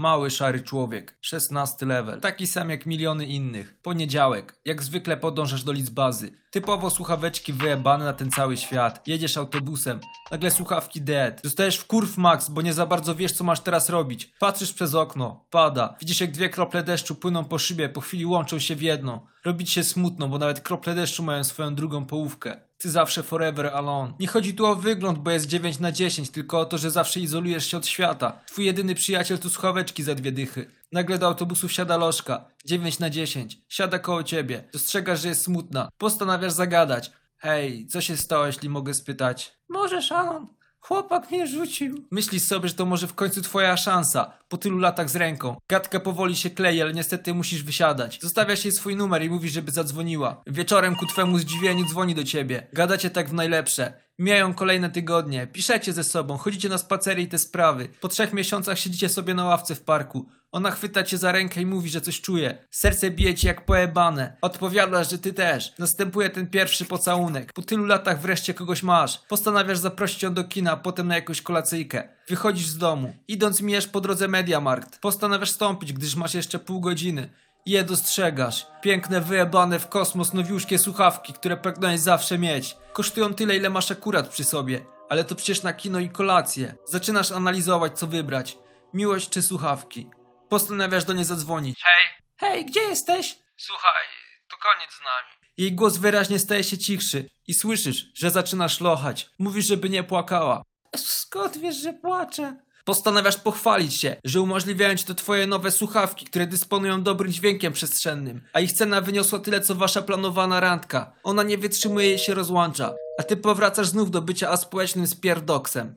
Mały szary człowiek, 16 level, taki sam jak miliony innych. Poniedziałek, jak zwykle podążasz do Lidzbazy. Typowo słuchaweczki wyjebane na ten cały świat. Jedziesz autobusem, nagle słuchawki dead. Dostajesz w kurw max, bo nie za bardzo wiesz co masz teraz robić. Patrzysz przez okno, pada. Widzisz jak dwie krople deszczu płyną po szybie, po chwili łączą się w jedno. Robić się smutno, bo nawet krople deszczu mają swoją drugą połówkę. Ty zawsze forever alone. Nie chodzi tu o wygląd, bo jest 9 na 10, tylko o to, że zawsze izolujesz się od świata. Twój jedyny przyjaciel to słuchaweczki za dwie dychy. Nagle do autobusu wsiada lożka. 9 na 10. Siada koło ciebie. Dostrzegasz, że jest smutna. Postanawiasz zagadać. Hej, co się stało, jeśli mogę spytać? Możesz, Alan. Chłopak mnie rzucił. Myślisz sobie, że to może w końcu twoja szansa. Po tylu latach z ręką. Gadka powoli się klei, ale niestety musisz wysiadać. Zostawiasz jej swój numer i mówisz, żeby zadzwoniła. Wieczorem ku twemu zdziwieniu dzwoni do ciebie. Gadacie tak w najlepsze. Mijają kolejne tygodnie, piszecie ze sobą, chodzicie na spacery i te sprawy. Po trzech miesiącach siedzicie sobie na ławce w parku. Ona chwyta cię za rękę i mówi, że coś czuje. Serce bije ci jak pojebane. Odpowiadasz, że ty też. Następuje ten pierwszy pocałunek. Po tylu latach wreszcie kogoś masz. Postanawiasz zaprosić ją do kina, potem na jakąś kolacyjkę. Wychodzisz z domu. Idąc mijesz po drodze Mediamarkt. Postanawiasz stąpić, gdyż masz jeszcze pół godziny. I je dostrzegasz. Piękne, wyjebane w kosmos nowiuszkie słuchawki, które pragnąłeś zawsze mieć. Kosztują tyle, ile masz akurat przy sobie. Ale to przecież na kino i kolację. Zaczynasz analizować, co wybrać. Miłość czy słuchawki. Postanawiasz do niej zadzwonić. Hej. Hej, gdzie jesteś? Słuchaj, to koniec z nami. Jej głos wyraźnie staje się cichszy i słyszysz, że zaczyna szlochać. Mówisz, żeby nie płakała. Skąd wiesz, że płaczę? Postanawiasz pochwalić się, że umożliwiają ci to twoje nowe słuchawki, które dysponują dobrym dźwiękiem przestrzennym, a ich cena wyniosła tyle co wasza planowana randka. Ona nie wytrzymuje i się rozłącza, a ty powracasz znów do bycia aspołecznym spierdoksem.